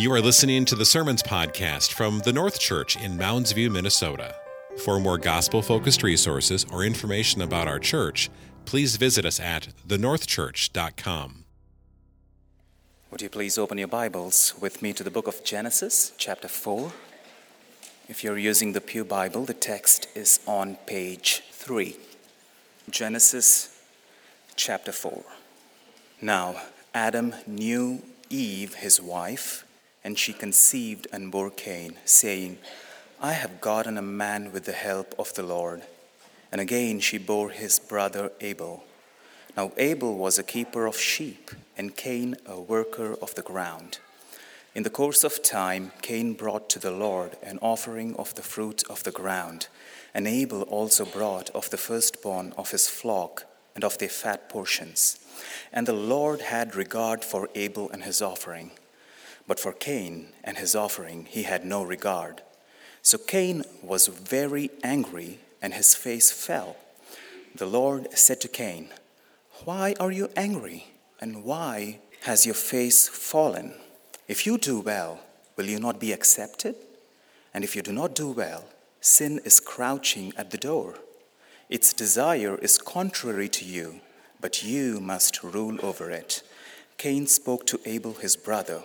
You are listening to the Sermons Podcast from the North Church in Mounds View, Minnesota. For more gospel focused resources or information about our church, please visit us at thenorthchurch.com. Would you please open your Bibles with me to the book of Genesis, chapter 4? If you're using the Pew Bible, the text is on page 3. Genesis chapter 4. Now, Adam knew Eve, his wife and she conceived and bore Cain, saying, I have gotten a man with the help of the Lord. And again she bore his brother Abel. Now Abel was a keeper of sheep, and Cain a worker of the ground. In the course of time, Cain brought to the Lord an offering of the fruit of the ground, and Abel also brought of the firstborn of his flock and of their fat portions. And the Lord had regard for Abel and his offering but for Cain and his offering he had no regard. So Cain was very angry, and his face fell. The Lord said to Cain, Why are you angry, and why has your face fallen? If you do well, will you not be accepted? And if you do not do well, sin is crouching at the door. Its desire is contrary to you, but you must rule over it. Cain spoke to Abel his brother.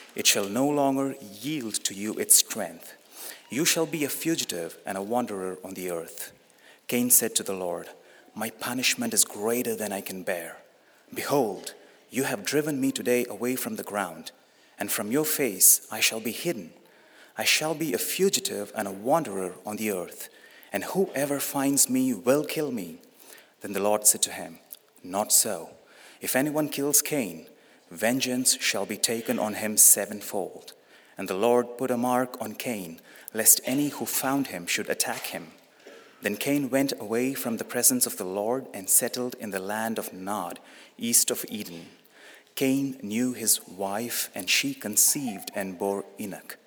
it shall no longer yield to you its strength. You shall be a fugitive and a wanderer on the earth. Cain said to the Lord, My punishment is greater than I can bear. Behold, you have driven me today away from the ground, and from your face I shall be hidden. I shall be a fugitive and a wanderer on the earth, and whoever finds me will kill me. Then the Lord said to him, Not so. If anyone kills Cain, vengeance shall be taken on him sevenfold. And the Lord put a mark on Cain, lest any who found him should attack him. Then Cain went away from the presence of the Lord and settled in the land of Nod, east of Eden. Cain knew his wife, and she conceived and bore Enoch.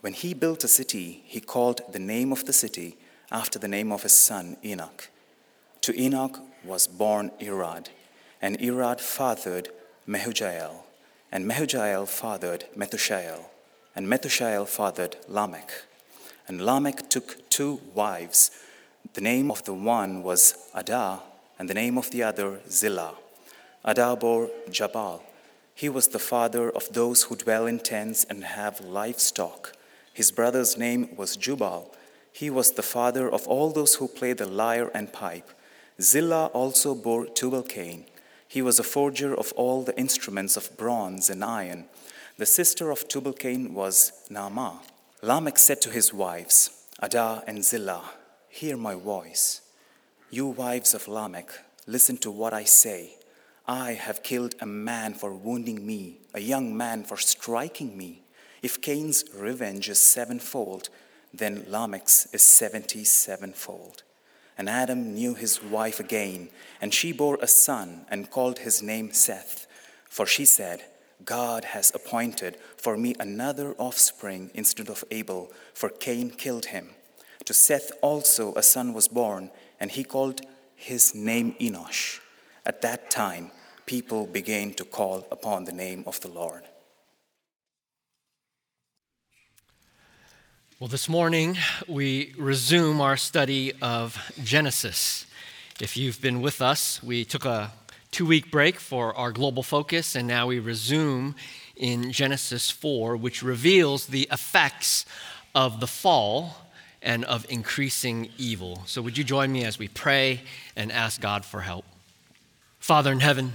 When he built a city, he called the name of the city after the name of his son Enoch. To Enoch was born Irad, and Irad fathered Mehujael, and Mehujael fathered Methushael, and Methushael fathered Lamech. And Lamech took two wives. The name of the one was Adah, and the name of the other Zillah. Adah bore Jabal. He was the father of those who dwell in tents and have livestock. His brother's name was Jubal. He was the father of all those who play the lyre and pipe. Zillah also bore Tubal Cain. He was a forger of all the instruments of bronze and iron. The sister of Tubal Cain was Naamah. Lamech said to his wives, Adah and Zillah, Hear my voice. You wives of Lamech, listen to what I say. I have killed a man for wounding me, a young man for striking me. If Cain's revenge is sevenfold, then Lamech's is seventy sevenfold. And Adam knew his wife again, and she bore a son and called his name Seth. For she said, God has appointed for me another offspring instead of Abel, for Cain killed him. To Seth also a son was born, and he called his name Enosh. At that time, people began to call upon the name of the Lord. Well, this morning we resume our study of Genesis. If you've been with us, we took a two week break for our global focus, and now we resume in Genesis 4, which reveals the effects of the fall and of increasing evil. So, would you join me as we pray and ask God for help? Father in heaven,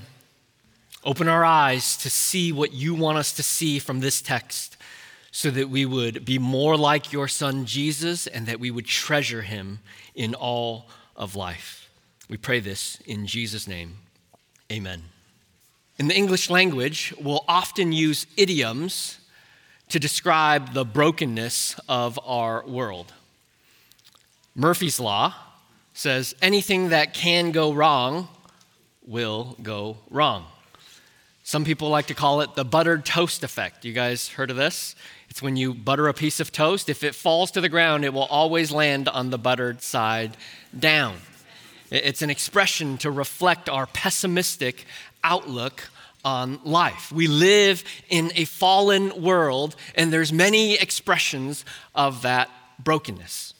open our eyes to see what you want us to see from this text so that we would be more like your son Jesus and that we would treasure him in all of life. We pray this in Jesus' name. Amen. In the English language, we'll often use idioms to describe the brokenness of our world. Murphy's Law says anything that can go wrong will go wrong. Some people like to call it the buttered toast effect. You guys heard of this? It's when you butter a piece of toast, if it falls to the ground, it will always land on the buttered side down. It's an expression to reflect our pessimistic outlook on life. We live in a fallen world, and there's many expressions of that brokenness.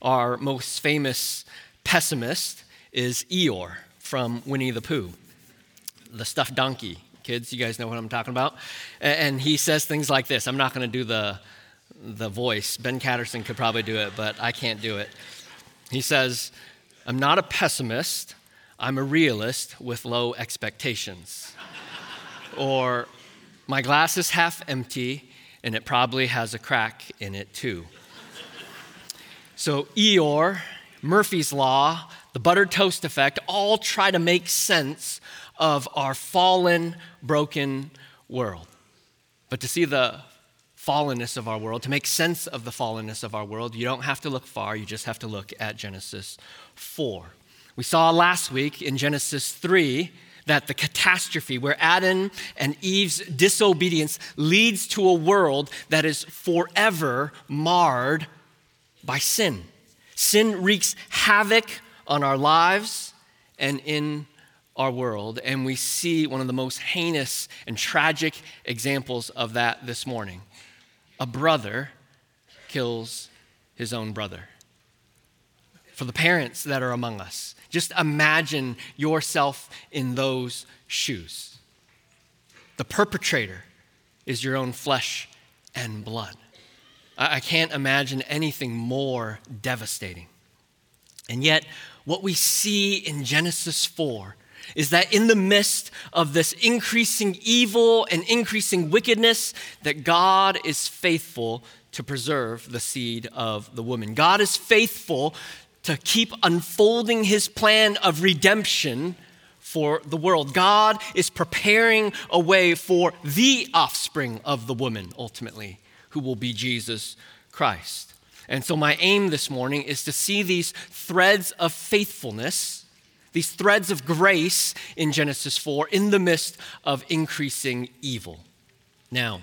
Our most famous pessimist is Eeyore from Winnie the Pooh, the stuffed donkey. Kids, you guys know what I'm talking about? And he says things like this. I'm not going to do the, the voice. Ben Catterson could probably do it, but I can't do it. He says, I'm not a pessimist, I'm a realist with low expectations. or, my glass is half empty and it probably has a crack in it too. So, Eeyore, Murphy's Law, the buttered toast effect all try to make sense of our fallen, broken world. But to see the fallenness of our world, to make sense of the fallenness of our world, you don't have to look far, you just have to look at Genesis 4. We saw last week in Genesis 3 that the catastrophe where Adam and Eve's disobedience leads to a world that is forever marred by sin. Sin wreaks havoc on our lives and in our world, and we see one of the most heinous and tragic examples of that this morning. A brother kills his own brother. For the parents that are among us, just imagine yourself in those shoes. The perpetrator is your own flesh and blood. I can't imagine anything more devastating. And yet, what we see in Genesis 4 is that in the midst of this increasing evil and increasing wickedness that God is faithful to preserve the seed of the woman. God is faithful to keep unfolding his plan of redemption for the world. God is preparing a way for the offspring of the woman ultimately, who will be Jesus Christ. And so my aim this morning is to see these threads of faithfulness these threads of grace in Genesis 4 in the midst of increasing evil. Now,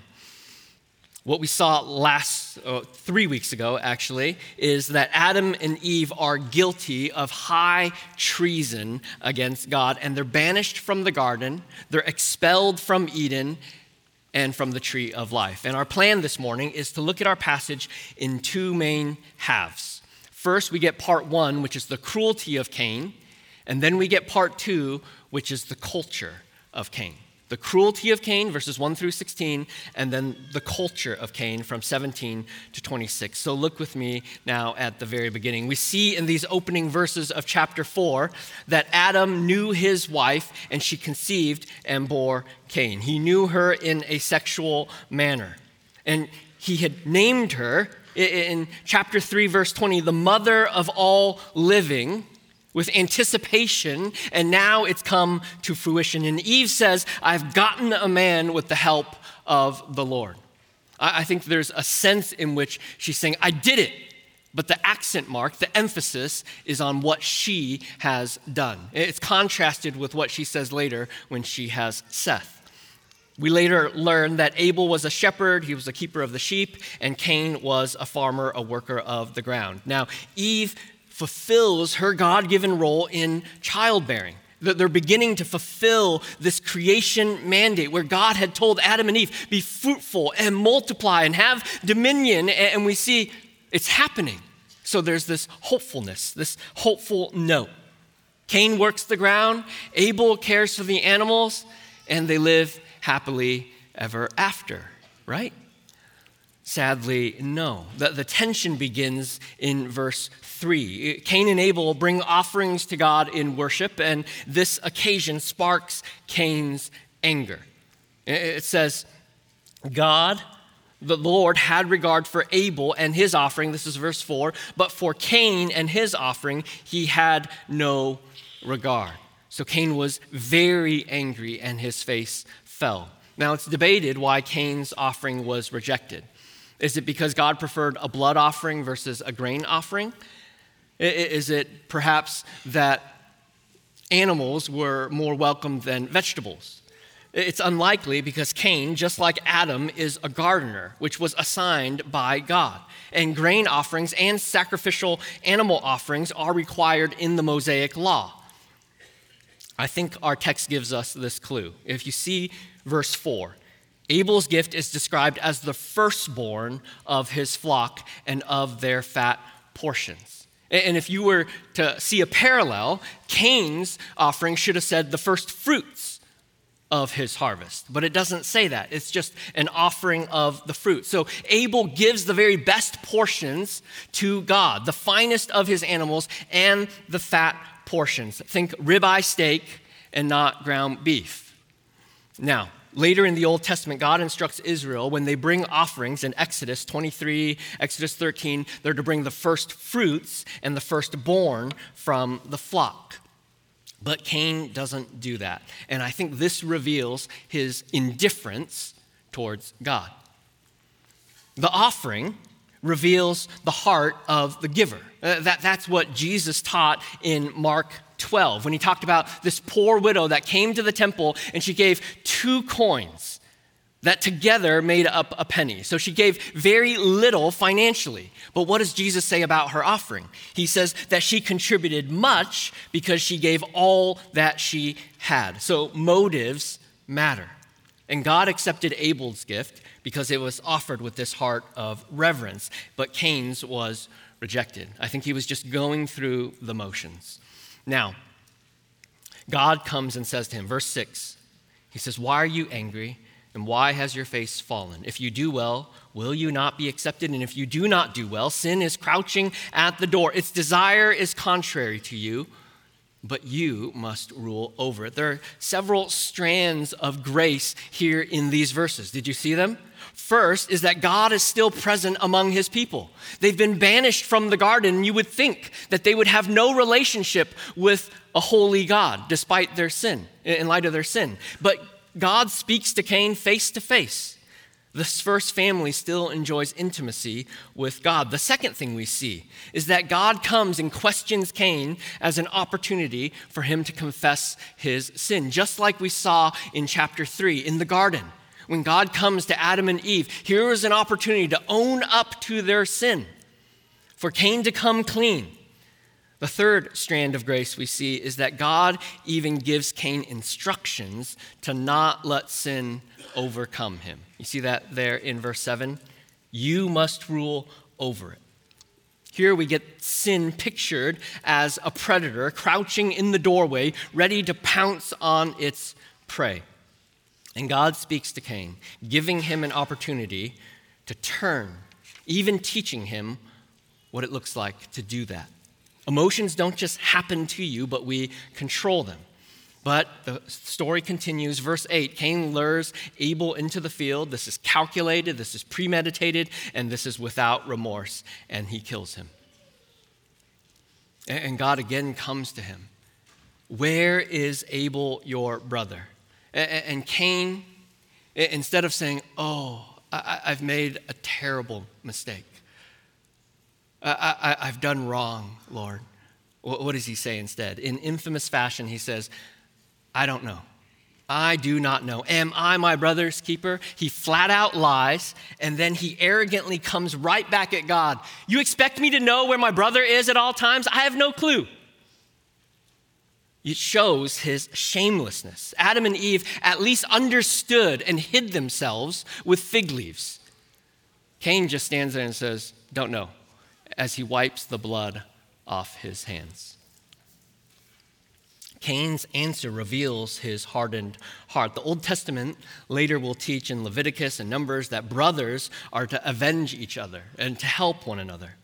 what we saw last, uh, three weeks ago, actually, is that Adam and Eve are guilty of high treason against God, and they're banished from the garden, they're expelled from Eden, and from the tree of life. And our plan this morning is to look at our passage in two main halves. First, we get part one, which is the cruelty of Cain. And then we get part two, which is the culture of Cain. The cruelty of Cain, verses 1 through 16, and then the culture of Cain from 17 to 26. So look with me now at the very beginning. We see in these opening verses of chapter 4 that Adam knew his wife and she conceived and bore Cain. He knew her in a sexual manner. And he had named her in chapter 3, verse 20, the mother of all living with anticipation, and now it's come to fruition. And Eve says, I've gotten a man with the help of the Lord. I think there's a sense in which she's saying, I did it. But the accent mark, the emphasis, is on what she has done. It's contrasted with what she says later when she has Seth. We later learn that Abel was a shepherd, he was a keeper of the sheep, and Cain was a farmer, a worker of the ground. Now, Eve fulfills her God given role in childbearing. That they're beginning to fulfill this creation mandate where God had told Adam and Eve, be fruitful and multiply and have dominion. And we see it's happening. So there's this hopefulness, this hopeful note. Cain works the ground, Abel cares for the animals, and they live happily ever after, right? Sadly, no. The, the tension begins in verse 3. Cain and Abel bring offerings to God in worship, and this occasion sparks Cain's anger. It says, God, the Lord, had regard for Abel and his offering, this is verse 4, but for Cain and his offering, he had no regard. So Cain was very angry, and his face fell. Now, it's debated why Cain's offering was rejected. Is it because God preferred a blood offering versus a grain offering? Is it perhaps that animals were more welcome than vegetables? It's unlikely because Cain, just like Adam, is a gardener, which was assigned by God. And grain offerings and sacrificial animal offerings are required in the Mosaic law. I think our text gives us this clue. If you see verse 4, Abel's gift is described as the firstborn of his flock and of their fat portions. And if you were to see a parallel, Cain's offering should have said the first fruits of his harvest. But it doesn't say that. It's just an offering of the fruit. So Abel gives the very best portions to God, the finest of his animals and the fat portions. Think ribeye steak and not ground beef. Now, Later in the Old Testament, God instructs Israel when they bring offerings in Exodus 23, Exodus 13, they're to bring the first fruits and the firstborn from the flock. But Cain doesn't do that. And I think this reveals his indifference towards God. The offering reveals the heart of the giver. Uh, that, that's what Jesus taught in Mark 12 when he talked about this poor widow that came to the temple and she gave two coins that together made up a penny. So she gave very little financially. But what does Jesus say about her offering? He says that she contributed much because she gave all that she had. So motives matter. And God accepted Abel's gift because it was offered with this heart of reverence, but Cain's was rejected. I think he was just going through the motions. Now, God comes and says to him, verse 6, he says, Why are you angry? And why has your face fallen? If you do well, will you not be accepted? And if you do not do well, sin is crouching at the door. Its desire is contrary to you, but you must rule over it. There are several strands of grace here in these verses. Did you see them? First is that God is still present among his people. They've been banished from the garden, you would think that they would have no relationship with a holy God despite their sin, in light of their sin. But God speaks to Cain face to face. This first family still enjoys intimacy with God. The second thing we see is that God comes and questions Cain as an opportunity for him to confess his sin, just like we saw in chapter 3 in the garden when God comes to Adam and Eve, here is an opportunity to own up to their sin, for Cain to come clean. The third strand of grace we see is that God even gives Cain instructions to not let sin overcome him. You see that there in verse 7? You must rule over it. Here we get sin pictured as a predator crouching in the doorway, ready to pounce on its prey. And God speaks to Cain, giving him an opportunity to turn, even teaching him what it looks like to do that. Emotions don't just happen to you, but we control them. But the story continues. Verse 8 Cain lures Abel into the field. This is calculated, this is premeditated, and this is without remorse. And he kills him. And God again comes to him. Where is Abel, your brother? And Cain, instead of saying, Oh, I, have made a terrible mistake, I, have done wrong, Lord. What does he say instead? In infamous fashion, he says, I don't know. I do not know. Am I my brother's keeper? He flat out lies, and then he arrogantly comes right back at God. You expect me to know where my brother is at all times? I have no clue. It shows his shamelessness. Adam and Eve at least understood and hid themselves with fig leaves. Cain just stands there and says, Don't know, as he wipes the blood off his hands. Cain's answer reveals his hardened heart. The Old Testament later will teach in Leviticus and Numbers that brothers are to avenge each other and to help one another.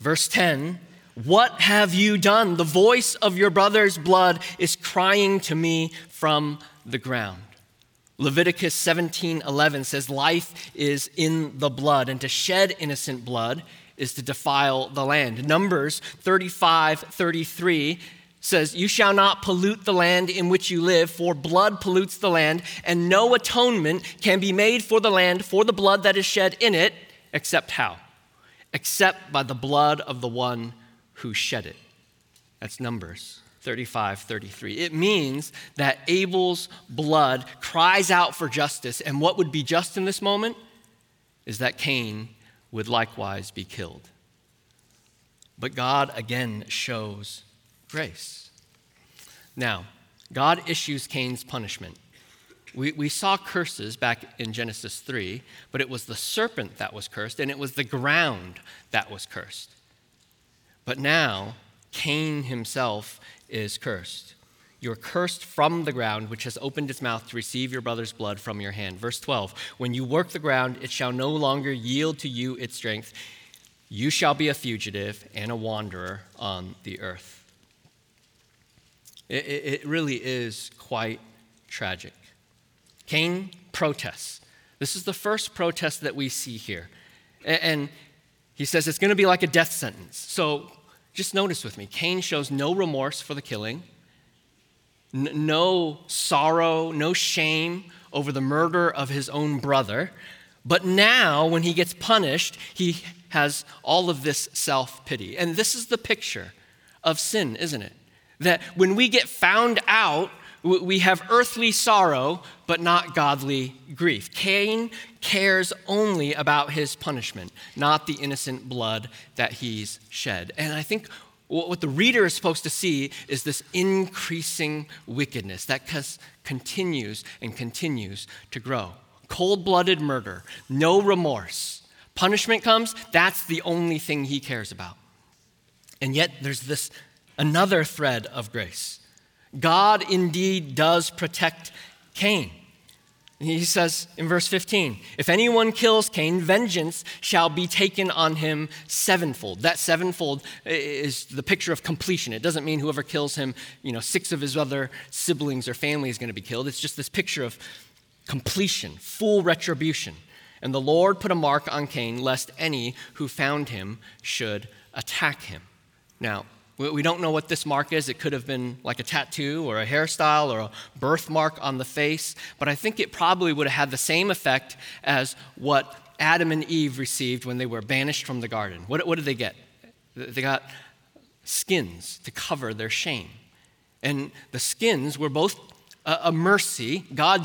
Verse 10 what have you done? The voice of your brother's blood is crying to me from the ground. Leviticus 17:11 says life is in the blood and to shed innocent blood is to defile the land. Numbers 35:33 says, You shall not pollute the land in which you live, for blood pollutes the land, and no atonement can be made for the land for the blood that is shed in it, except how? Except by the blood of the one who shed it. That's Numbers 35, 33. It means that Abel's blood cries out for justice, and what would be just in this moment is that Cain would likewise be killed. But God again shows grace. Now, God issues Cain's punishment. We, we saw curses back in Genesis 3, but it was the serpent that was cursed, and it was the ground that was cursed. But now, Cain himself is cursed. You're cursed from the ground, which has opened its mouth to receive your brother's blood from your hand. Verse 12 When you work the ground, it shall no longer yield to you its strength. You shall be a fugitive and a wanderer on the earth. It, it, it really is quite tragic. Cain protests. This is the first protest that we see here. And he says it's going to be like a death sentence. So just notice with me Cain shows no remorse for the killing n- no sorrow, no shame over the murder of his own brother. But now, when he gets punished, he has all of this self pity. And this is the picture of sin, isn't it? That when we get found out, we have earthly sorrow, but not godly grief. Cain cares only about his punishment, not the innocent blood that he's shed. And I think what the reader is supposed to see is this increasing wickedness that continues and continues to grow. Cold blooded murder, no remorse. Punishment comes, that's the only thing he cares about. And yet there's this another thread of grace. God indeed does protect Cain. He says in verse 15, if anyone kills Cain, vengeance shall be taken on him sevenfold. That sevenfold is the picture of completion. It doesn't mean whoever kills him, you know, six of his other siblings or family is going to be killed. It's just this picture of completion, full retribution. And the Lord put a mark on Cain, lest any who found him should attack him. Now, we don't know what this mark is. It could have been like a tattoo or a hairstyle or a birthmark on the face, but I think it probably would have had the same effect as what Adam and Eve received when they were banished from the garden. What, what did they get? They got skins to cover their shame. And the skins were both a, a mercy. God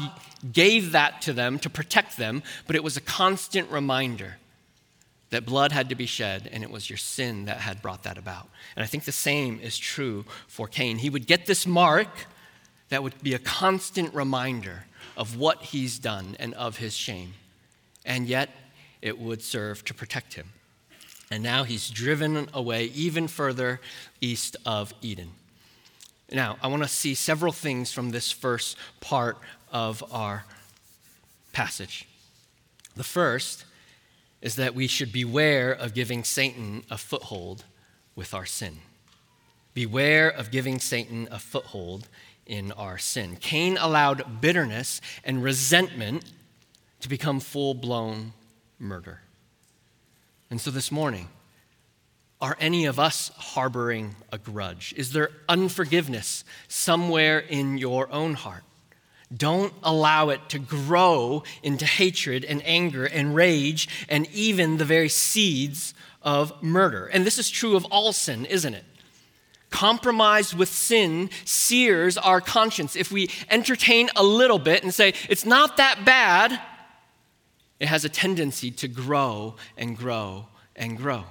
gave that to them to protect them, but it was a constant reminder that blood had to be shed, and it was your sin that had brought that about. And I think the same is true for Cain. He would get this mark that would be a constant reminder of what he's done and of his shame. And yet, it would serve to protect him. And now he's driven away even further east of Eden. Now, I want to see several things from this first part of our passage. The first is that we should beware of giving Satan a foothold with our sin. Beware of giving Satan a foothold in our sin. Cain allowed bitterness and resentment to become full blown murder. And so this morning, are any of us harboring a grudge? Is there unforgiveness somewhere in your own heart? Don't allow it to grow into hatred and anger and rage and even the very seeds of murder. And this is true of all sin, isn't it? Compromise with sin sears our conscience. If we entertain a little bit and say, it's not that bad, it has a tendency to grow and grow and grow.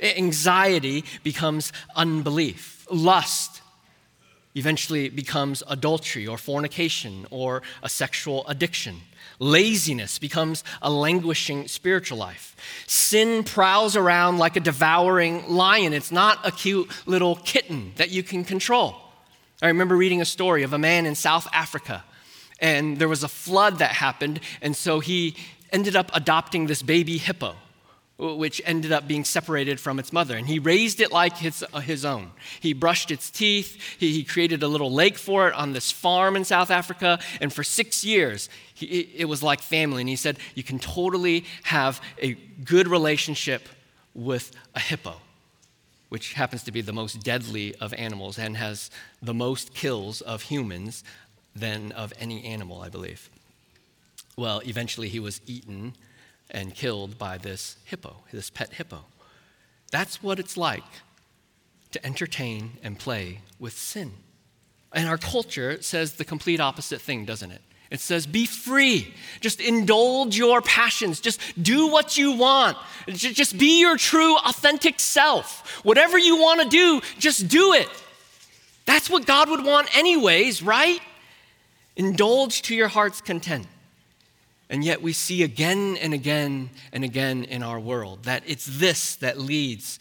Anxiety becomes unbelief. Lust eventually it becomes adultery or fornication or a sexual addiction. Laziness becomes a languishing spiritual life. Sin prowls around like a devouring lion. It's not a cute little kitten that you can control. I remember reading a story of a man in South Africa, and there was a flood that happened, and so he ended up adopting this baby hippo which ended up being separated from its mother. And he raised it like his, uh, his own. He brushed its teeth, he, he, created a little lake for it on this farm in South Africa, and for six years, he, it was like family. And he said, You can totally have a good relationship with a hippo which happens to be the most deadly of animals and has the most kills of humans than of any animal, I believe. Well, eventually he was eaten and killed by this hippo, this pet hippo. That's what it's like to entertain and play with sin. And our culture says the complete opposite thing, doesn't it? It says, be free. Just indulge your passions. Just do what you want. Just be your true, authentic self. Whatever you want to do, just do it. That's what God would want, anyways, right? Indulge to your heart's content. And yet we see again and again and again in our world that it's this that leads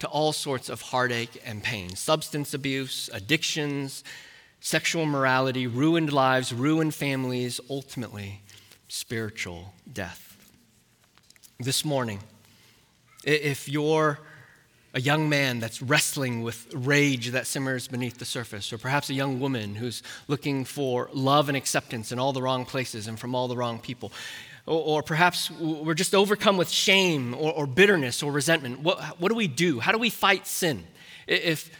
to all sorts of heartache and pain substance abuse, addictions, sexual morality, ruined lives, ruined families, ultimately, spiritual death. This morning, if you're a young man that's wrestling with rage that simmers beneath the surface, or perhaps a young woman who's looking for love and acceptance in all the wrong places and from all the wrong people. Or, or perhaps we're just overcome with shame or, or bitterness or resentment. What, what do we do? How do we fight sin? If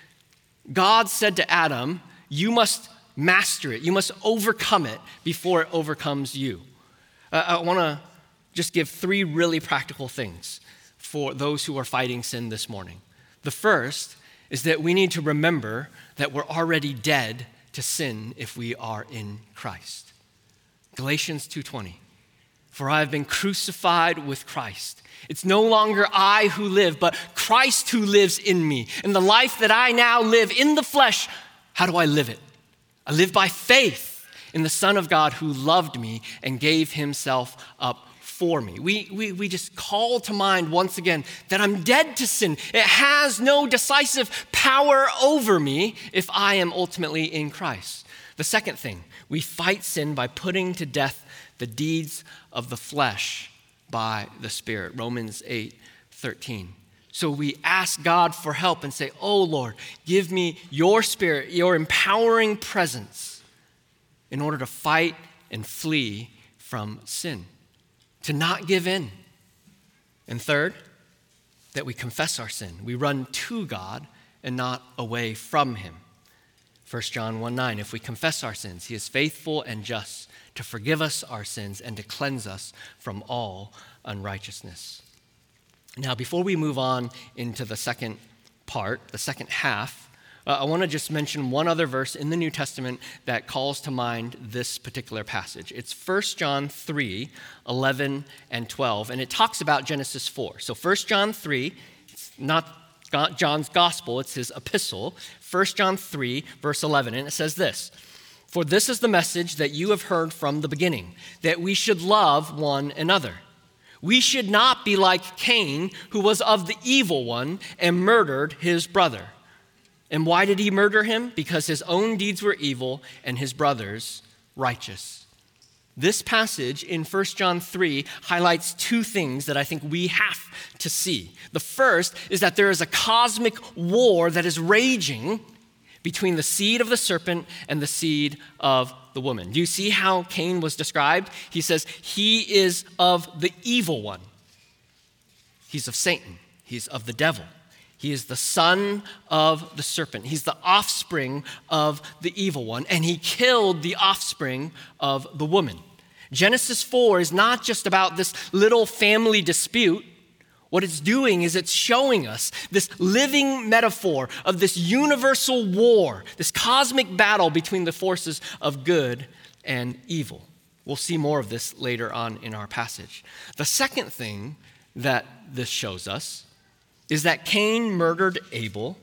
God said to Adam, You must master it, you must overcome it before it overcomes you. Uh, I want to just give three really practical things for those who are fighting sin this morning. The first is that we need to remember that we're already dead to sin if we are in Christ. Galatians 2:20 For I have been crucified with Christ. It's no longer I who live, but Christ who lives in me. And the life that I now live in the flesh, how do I live it? I live by faith in the Son of God who loved me and gave himself up for me. We, we, we just call to mind once again that I'm dead to sin. It has no decisive power over me if I am ultimately in Christ. The second thing, we fight sin by putting to death the deeds of the flesh by the Spirit. Romans 8 13. So we ask God for help and say, Oh Lord, give me your spirit, your empowering presence in order to fight and flee from sin to not give in. And third, that we confess our sin. We run to God and not away from Him. 1 John 1 9, if we confess our sins, He is faithful and just to forgive us our sins and to cleanse us from all unrighteousness. Now, before we move on into the second part, the second half, uh, I want to just mention one other verse in the New Testament that calls to mind this particular passage. It's 1 John 3 11 and 12, and it talks about Genesis 4. So 1 John 3, it's not John's gospel, it's his epistle. 1 John 3, verse 11, and it says this. For this is the message that you have heard from the beginning, that we should love one another. We should not be like Cain, who was of the evil one and murdered his brother. And why did he murder him? Because his own deeds were evil and his brothers righteous. This passage in 1 John 3 highlights two things that I think we have to see. The first is that there is a cosmic war that is raging between the seed of the serpent and the seed of the woman. Do you see how Cain was described? He says, He is of the evil one, he's of Satan, he's of the devil. He is the son of the serpent. He's the offspring of the evil one, and he killed the offspring of the woman. Genesis 4 is not just about this little family dispute. What it's doing is it's showing us this living metaphor of this universal war, this cosmic battle between the forces of good and evil. We'll see more of this later on in our passage. The second thing that this shows us is that Cain murdered Abel.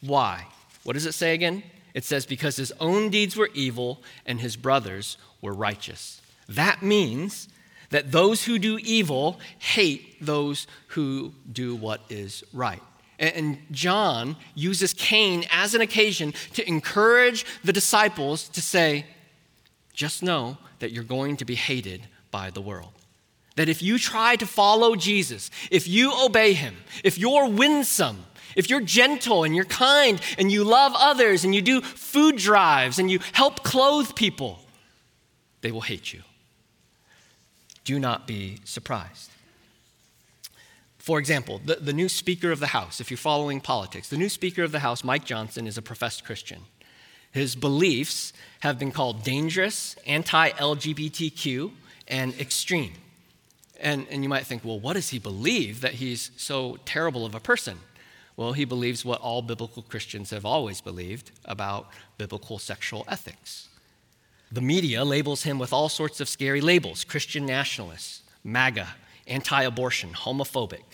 Why? What does it say again? It says, because his own deeds were evil and his brothers were righteous. That means that those who do evil hate those who do what is right. And John uses Cain as an occasion to encourage the disciples to say, just know that you're going to be hated by the world. That if you try to follow Jesus, if you obey him, if you're winsome, if you're gentle and you're kind and you love others and you do food drives and you help clothe people, they will hate you. Do not be surprised. For example, the, the new Speaker of the House, if you're following politics, the new Speaker of the House, Mike Johnson, is a professed Christian. His beliefs have been called dangerous, anti LGBTQ, and extreme. And, and you might think, well, what does he believe that he's so terrible of a person? Well, he believes what all biblical Christians have always believed about biblical sexual ethics. The media labels him with all sorts of scary labels Christian nationalists, MAGA, anti abortion, homophobic.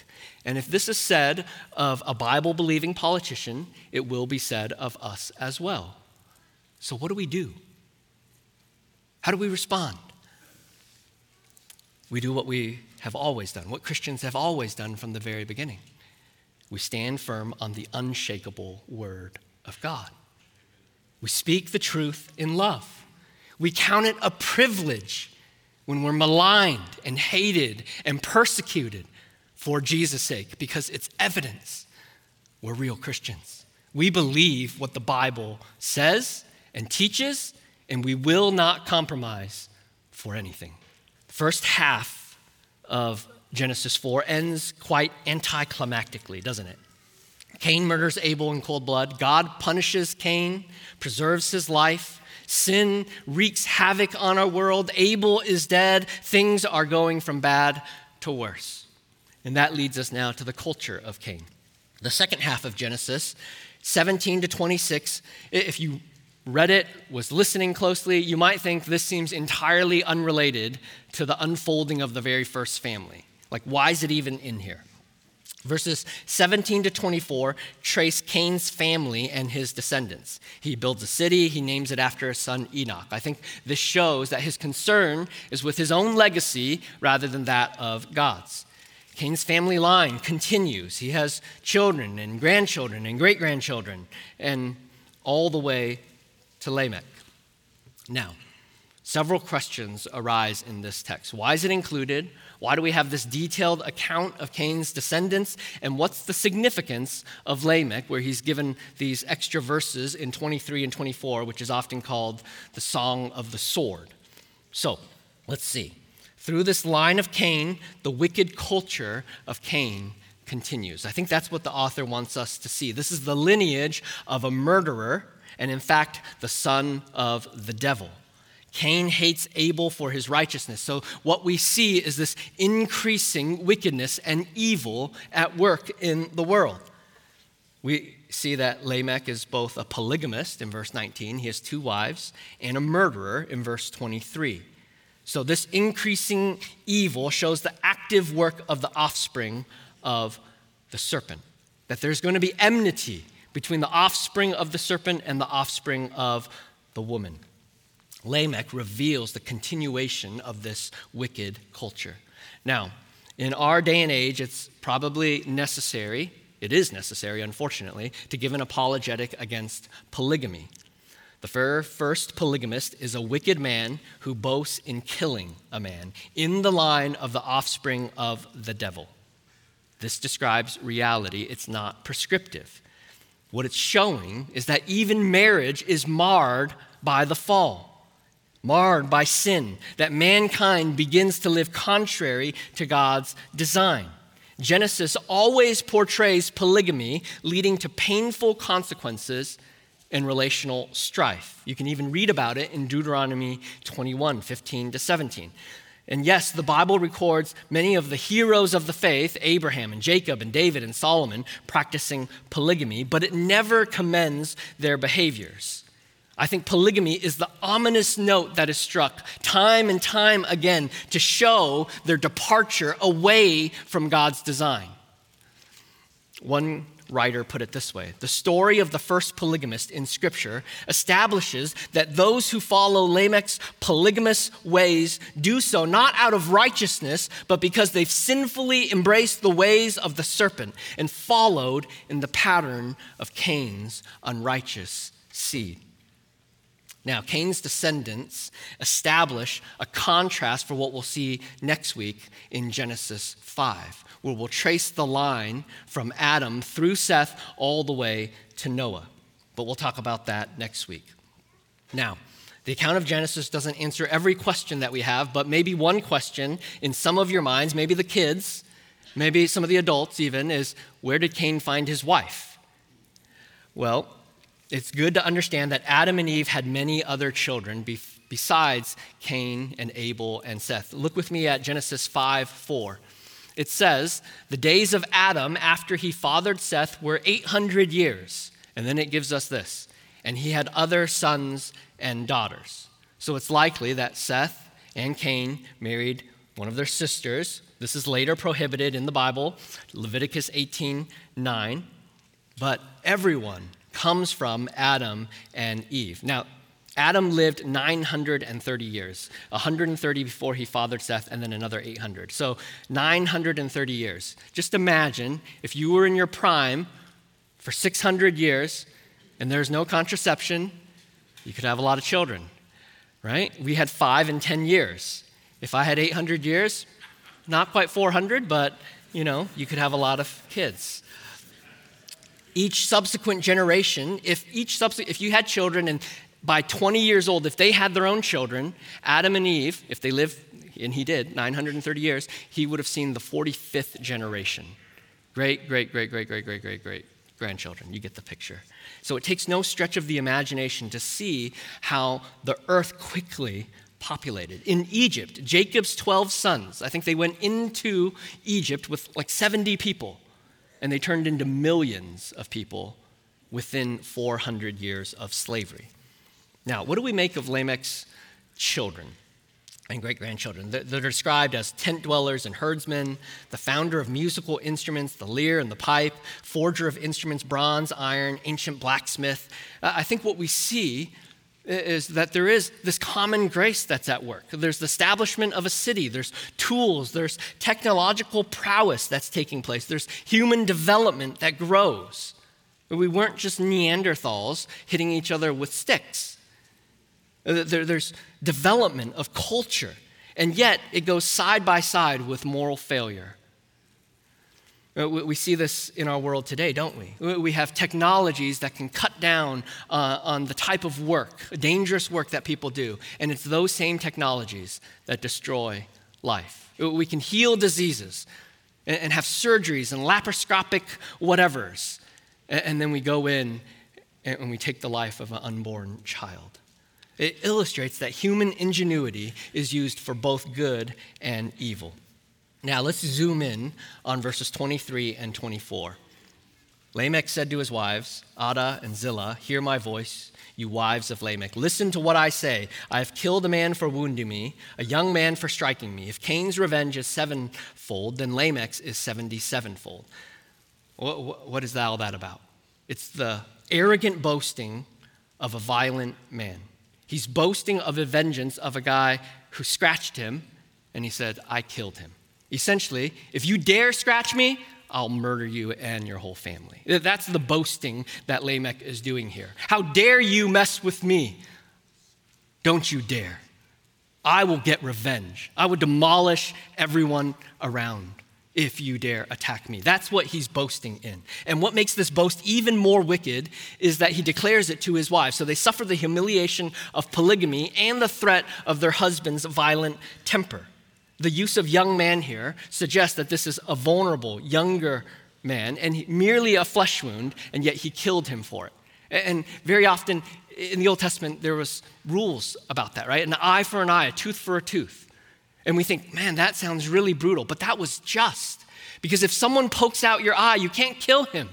And if this is said of a Bible believing politician, it will be said of us as well. So, what do we do? How do we respond? We do what we have always done, what Christians have always done from the very beginning. We stand firm on the unshakable word of God. We speak the truth in love. We count it a privilege when we're maligned and hated and persecuted for Jesus' sake because it's evidence we're real Christians. We believe what the Bible says and teaches, and we will not compromise for anything. First half of Genesis 4 ends quite anticlimactically, doesn't it? Cain murders Abel in cold blood. God punishes Cain, preserves his life. Sin wreaks havoc on our world. Abel is dead. Things are going from bad to worse. And that leads us now to the culture of Cain. The second half of Genesis, 17 to 26, if you read it, was listening closely, you might think this seems entirely unrelated to the unfolding of the very first family. Like, why is it even in here? Verses 17 to 24 trace Cain's family and his descendants. He builds a city, he names it after his son Enoch. I think this shows that his concern is with his own legacy rather than that of God's. Cain's family line continues. He has children and grandchildren and great grandchildren, and all the way to Lamech. Now, several questions arise in this text. Why is it included? Why do we have this detailed account of Cain's descendants? And what's the significance of Lamech, where he's given these extra verses in 23 and 24, which is often called the Song of the Sword? So, let's see. Through this line of Cain, the wicked culture of Cain continues. I think that's what the author wants us to see. This is the lineage of a murderer, and in fact, the son of the devil. Cain hates Abel for his righteousness. So, what we see is this increasing wickedness and evil at work in the world. We see that Lamech is both a polygamist in verse 19, he has two wives, and a murderer in verse 23. So, this increasing evil shows the active work of the offspring of the serpent, that there's going to be enmity between the offspring of the serpent and the offspring of the woman. Lamech reveals the continuation of this wicked culture. Now, in our day and age, it's probably necessary, it is necessary, unfortunately, to give an apologetic against polygamy. The first polygamist is a wicked man who boasts in killing a man in the line of the offspring of the devil. This describes reality, it's not prescriptive. What it's showing is that even marriage is marred by the fall marred by sin, that mankind begins to live contrary to God's design. Genesis always portrays polygamy leading to painful consequences and relational strife. You can even read about it in Deuteronomy 21 15 to 17. And yes, the Bible records many of the heroes of the faith, Abraham and Jacob and David and Solomon, practicing polygamy, but it never commends their behaviors. I think polygamy is the ominous note that is struck time and time again to show their departure away from God's design. One writer put it this way The story of the first polygamist in Scripture establishes that those who follow Lamech's polygamous ways do so not out of righteousness, but because they've sinfully embraced the ways of the serpent and followed in the pattern of Cain's unrighteous seed. Now, Cain's descendants establish a contrast for what we'll see next week in Genesis 5, where we'll trace the line from Adam through Seth all the way to Noah. But we'll talk about that next week. Now, the account of Genesis doesn't answer every question that we have, but maybe one question in some of your minds, maybe the kids, maybe some of the adults even, is where did Cain find his wife? Well, it's good to understand that Adam and Eve had many other children besides Cain and Abel and Seth. Look with me at Genesis 5 4. It says, The days of Adam after he fathered Seth were 800 years. And then it gives us this, and he had other sons and daughters. So it's likely that Seth and Cain married one of their sisters. This is later prohibited in the Bible, Leviticus 18 9. But everyone comes from Adam and Eve. Now, Adam lived 930 years, 130 before he fathered Seth, and then another 800. So 930 years. Just imagine if you were in your prime for 600 years and there's no contraception, you could have a lot of children, right? We had five in 10 years. If I had 800 years, not quite 400, but you know, you could have a lot of kids each subsequent generation, if each subsequent, if you had children and by 20 years old, if they had their own children, Adam and Eve, if they lived, and he did, 930 years, he would have seen the 45th generation. Great, great, great, great, great, great, great, great grandchildren. You get the picture. So it takes no stretch of the imagination to see how the earth quickly populated. In Egypt, Jacob's 12 sons, I think they went into Egypt with like 70 people, and they turned into millions of people within 400 years of slavery. Now, what do we make of Lamech's children and great grandchildren? They're described as tent dwellers and herdsmen, the founder of musical instruments, the lyre and the pipe, forger of instruments, bronze, iron, ancient blacksmith. I think what we see is that there is this common grace that's at work. There's the establishment of a city, there's tools, there's technological prowess that's taking place, there's human development that grows. We weren't just Neanderthals hitting each other with sticks. Uh, there's development of culture, and yet it goes side by side with moral failure. Uh, we see this in our world today, don't we? We have technologies that can cut down uh, on the type of work, dangerous work that people do, and it's those same technologies that destroy life. Uh, we can heal diseases and have surgeries and laparoscopic whatevers, and then we go in and we take the life of an unborn child. It illustrates that human ingenuity is used for both good and evil. Now, let's zoom in on verses 23 and 24. Lamech said to his wives, Adah and Zillah, Hear my voice, you wives of Lamech. Listen to what I say. I have killed a man for wounding me, a young man for striking me. If Cain's revenge is sevenfold, then Lamech's is 77fold. What, what is all that about? It's the arrogant boasting of a violent man. He's boasting of a vengeance of a guy who scratched him, and he said, I killed him. Essentially, if you dare scratch me, I'll murder you and your whole family. That's the boasting that Lamech is doing here. How dare you mess with me? Don't you dare. I will get revenge. I will demolish everyone around if you dare attack me. That's what he's boasting in. And what makes this boast even more wicked is that he declares it to his wives. So they suffer the humiliation of polygamy and the threat of their husband's violent temper. The use of young man here suggests that this is a vulnerable, younger man and merely a flesh wound, and yet he killed him for it. And very often in the Old Testament, there was rules about that, right? An eye for an eye, a tooth for a tooth. And we think, man, that sounds really brutal, but that was just. Because if someone pokes out your eye, you can't kill him.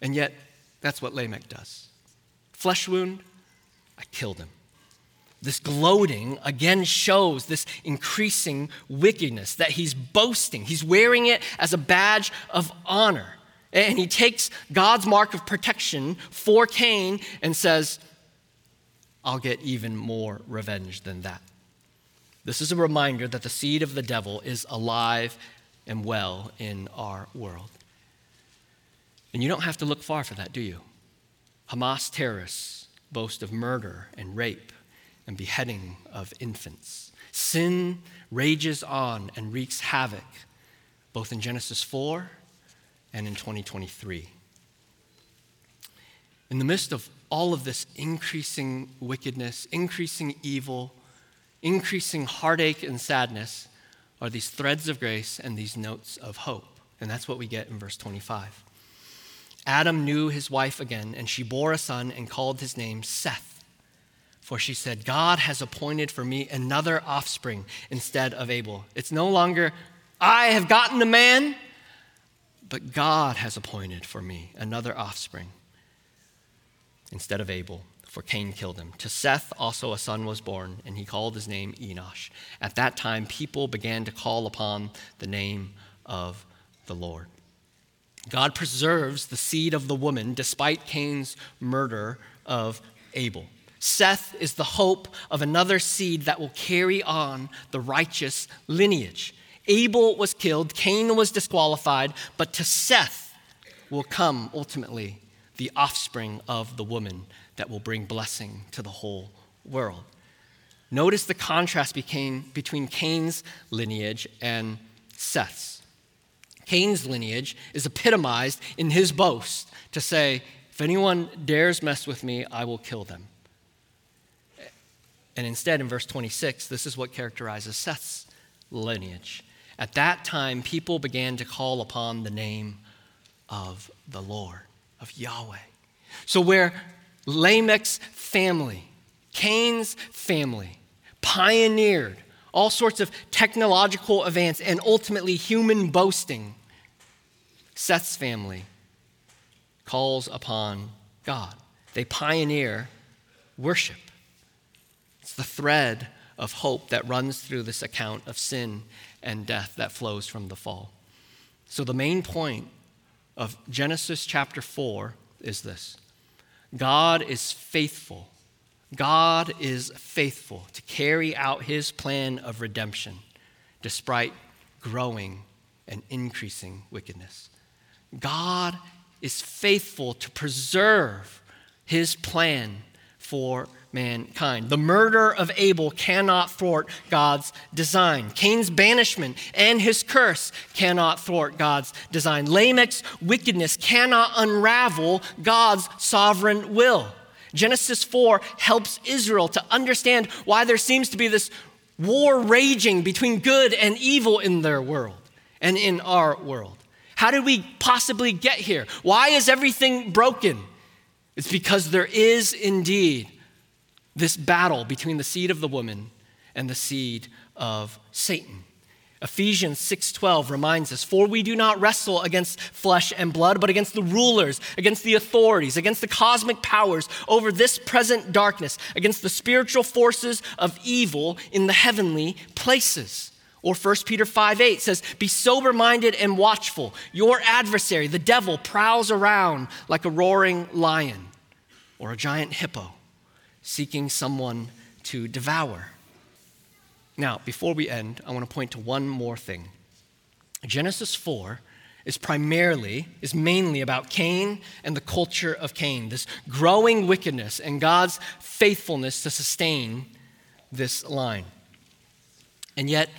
And yet, that's what Lamech does. Flesh wound, I killed him. This gloating again shows this increasing wickedness that he's boasting. He's wearing it as a badge of honor. And he takes God's mark of protection for Cain and says, I'll get even more revenge than that. This is a reminder that the seed of the devil is alive and well in our world. And you don't have to look far for that, do you? Hamas terrorists boast of murder and rape and beheading of infants. Sin rages on and wreaks havoc, both in Genesis 4 and in 2023. In the midst of all of this increasing wickedness, increasing evil, increasing heartache and sadness, are these threads of grace and these notes of hope. And that's what we get in verse 25. Adam knew his wife again, and she bore a son and called his name Seth. For she said, God has appointed for me another offspring instead of Abel. It's no longer, I have gotten a man, but God has appointed for me another offspring instead of Abel, for Cain killed him. To Seth also a son was born, and he called his name Enosh. At that time, people began to call upon the name of the Lord. God preserves the seed of the woman despite Cain's murder of Abel. Seth is the hope of another seed that will carry on the righteous lineage. Abel was killed, Cain was disqualified, but to Seth will come ultimately the offspring of the woman that will bring blessing to the whole world. Notice the contrast between, between Cain's lineage and Seth's. Cain's lineage is epitomized in his boast to say, If anyone dares mess with me, I will kill them. And instead, in verse 26, this is what characterizes Seth's lineage. At that time, people began to call upon the name of the Lord, of Yahweh. So, where Lamech's family, Cain's family, pioneered all sorts of technological advance and ultimately human boasting, Seth's family calls upon God. They pioneer worship. It's the thread of hope that runs through this account of sin and death that flows from the fall. So, the main point of Genesis chapter 4 is this God is faithful. God is faithful to carry out his plan of redemption despite growing and increasing wickedness. God is faithful to preserve his plan for mankind. The murder of Abel cannot thwart God's design. Cain's banishment and his curse cannot thwart God's design. Lamech's wickedness cannot unravel God's sovereign will. Genesis 4 helps Israel to understand why there seems to be this war raging between good and evil in their world and in our world. How did we possibly get here? Why is everything broken? It's because there is indeed this battle between the seed of the woman and the seed of Satan. Ephesians 6:12 reminds us for we do not wrestle against flesh and blood but against the rulers against the authorities against the cosmic powers over this present darkness against the spiritual forces of evil in the heavenly places. Or 1 Peter 5 8 says, Be sober minded and watchful. Your adversary, the devil, prowls around like a roaring lion or a giant hippo seeking someone to devour. Now, before we end, I want to point to one more thing. Genesis 4 is primarily, is mainly about Cain and the culture of Cain, this growing wickedness and God's faithfulness to sustain this line. And yet,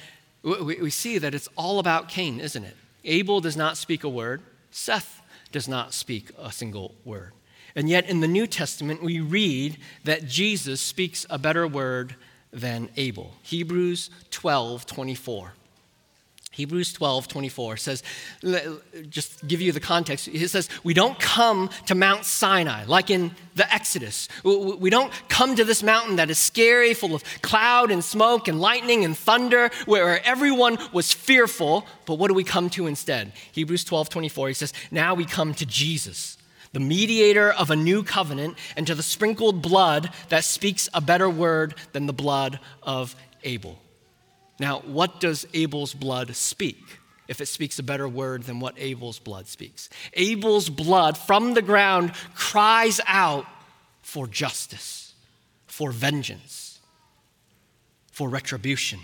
we see that it's all about Cain, isn't it? Abel does not speak a word, Seth does not speak a single word. And yet, in the New Testament, we read that Jesus speaks a better word than Abel. Hebrews 12 24. Hebrews 12, 24 says, just give you the context. It says, We don't come to Mount Sinai like in the Exodus. We don't come to this mountain that is scary, full of cloud and smoke and lightning and thunder, where everyone was fearful. But what do we come to instead? Hebrews 12, 24, he says, Now we come to Jesus the mediator of a new covenant, and to the sprinkled blood that speaks a better word than the blood of Abel. Now, what does Abel's blood speak? If it speaks a better word than what Abel's blood speaks. Abel's blood from the ground cries out for justice, for vengeance, for retribution.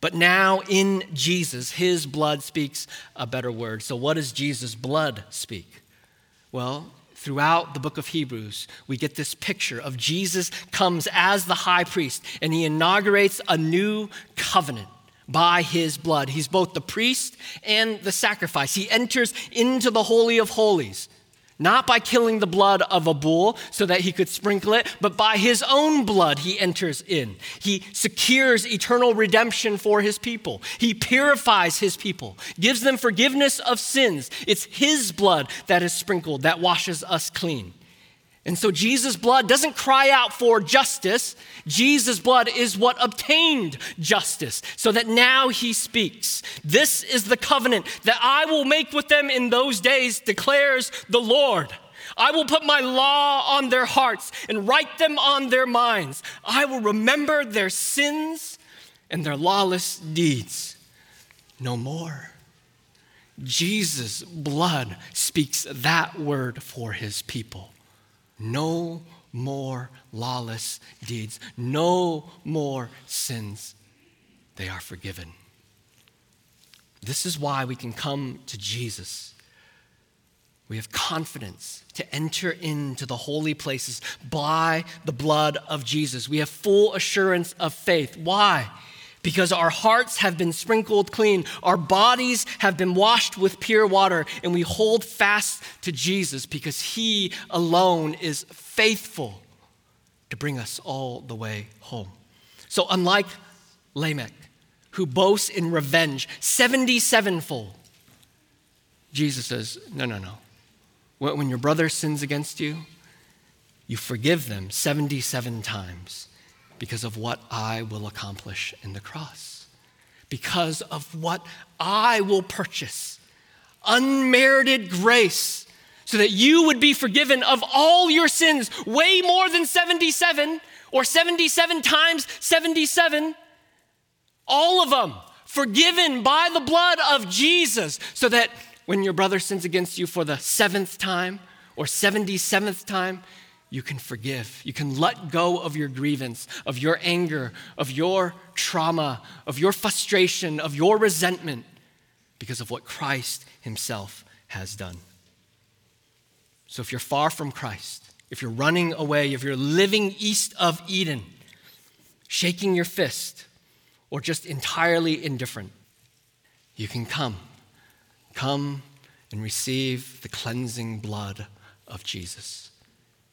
But now in Jesus, his blood speaks a better word. So, what does Jesus' blood speak? Well, throughout the book of Hebrews, we get this picture of Jesus comes as the high priest and he inaugurates a new covenant by his blood. He's both the priest and the sacrifice. He enters into the Holy of Holies Not by killing the blood of a bull so that he could sprinkle it, but by his own blood he enters in. He secures eternal redemption for his people. He purifies his people, gives them forgiveness of sins. It's his blood that is sprinkled that washes us clean. And so Jesus' blood doesn't cry out for justice. Jesus' blood is what obtained justice, so that now he speaks. This is the covenant that I will make with them in those days, declares the Lord. I will put my law on their hearts and write them on their minds. I will remember their sins and their lawless deeds no more. Jesus' blood speaks that word for his people. No more lawless deeds, no more sins. They are forgiven. This is why we can come to Jesus. We have confidence to enter into the holy places by the blood of Jesus. We have full assurance of faith. Why? Because our hearts have been sprinkled clean, our bodies have been washed with pure water, and we hold fast to Jesus because he alone is faithful to bring us all the way home. So, unlike Lamech, who boasts in revenge 77 fold, Jesus says, No, no, no. When your brother sins against you, you forgive them 77 times because of what I will accomplish in the cross, because of what I will purchase. Unmerited grace, so that you would be forgiven of all your sins, way more than 77 or 77 times 77. All of them forgiven by the blood of Jesus, so that when your brother sins against you for the seventh time or 77th time, you can forgive. You can let go of your grievance, of your anger, of your trauma, of your frustration, of your resentment because of what Christ Himself has done. So if you're far from Christ, if you're running away, if you're living east of Eden, shaking your fist, or just entirely indifferent, you can come. Come and receive the cleansing blood of Jesus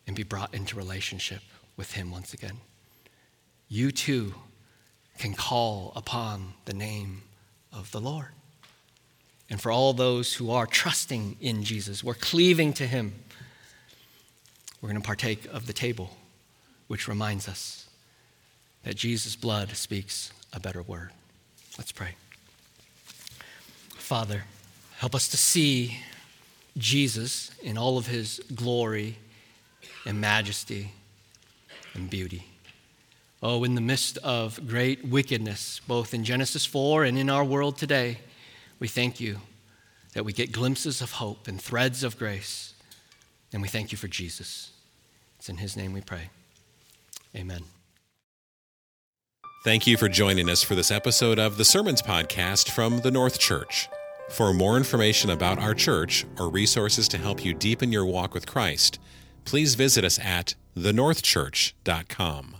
and be brought into relationship with Him once again. You too can call upon the name of the Lord. And for all those who are trusting in Jesus, we're cleaving to Him, we're going to partake of the table, which reminds us that Jesus' blood speaks a better word. Let's pray. Father, help us to see Jesus in all of his glory and majesty and beauty. Oh, in the midst of great wickedness, both in Genesis 4 and in our world today, we thank you that we get glimpses of hope and threads of grace. And we thank you for Jesus. It's in his name we pray. Amen. Thank you for joining us for this episode of the Sermons Podcast from the North Church. For more information about our church or resources to help you deepen your walk with Christ, please visit us at thenorthchurch.com.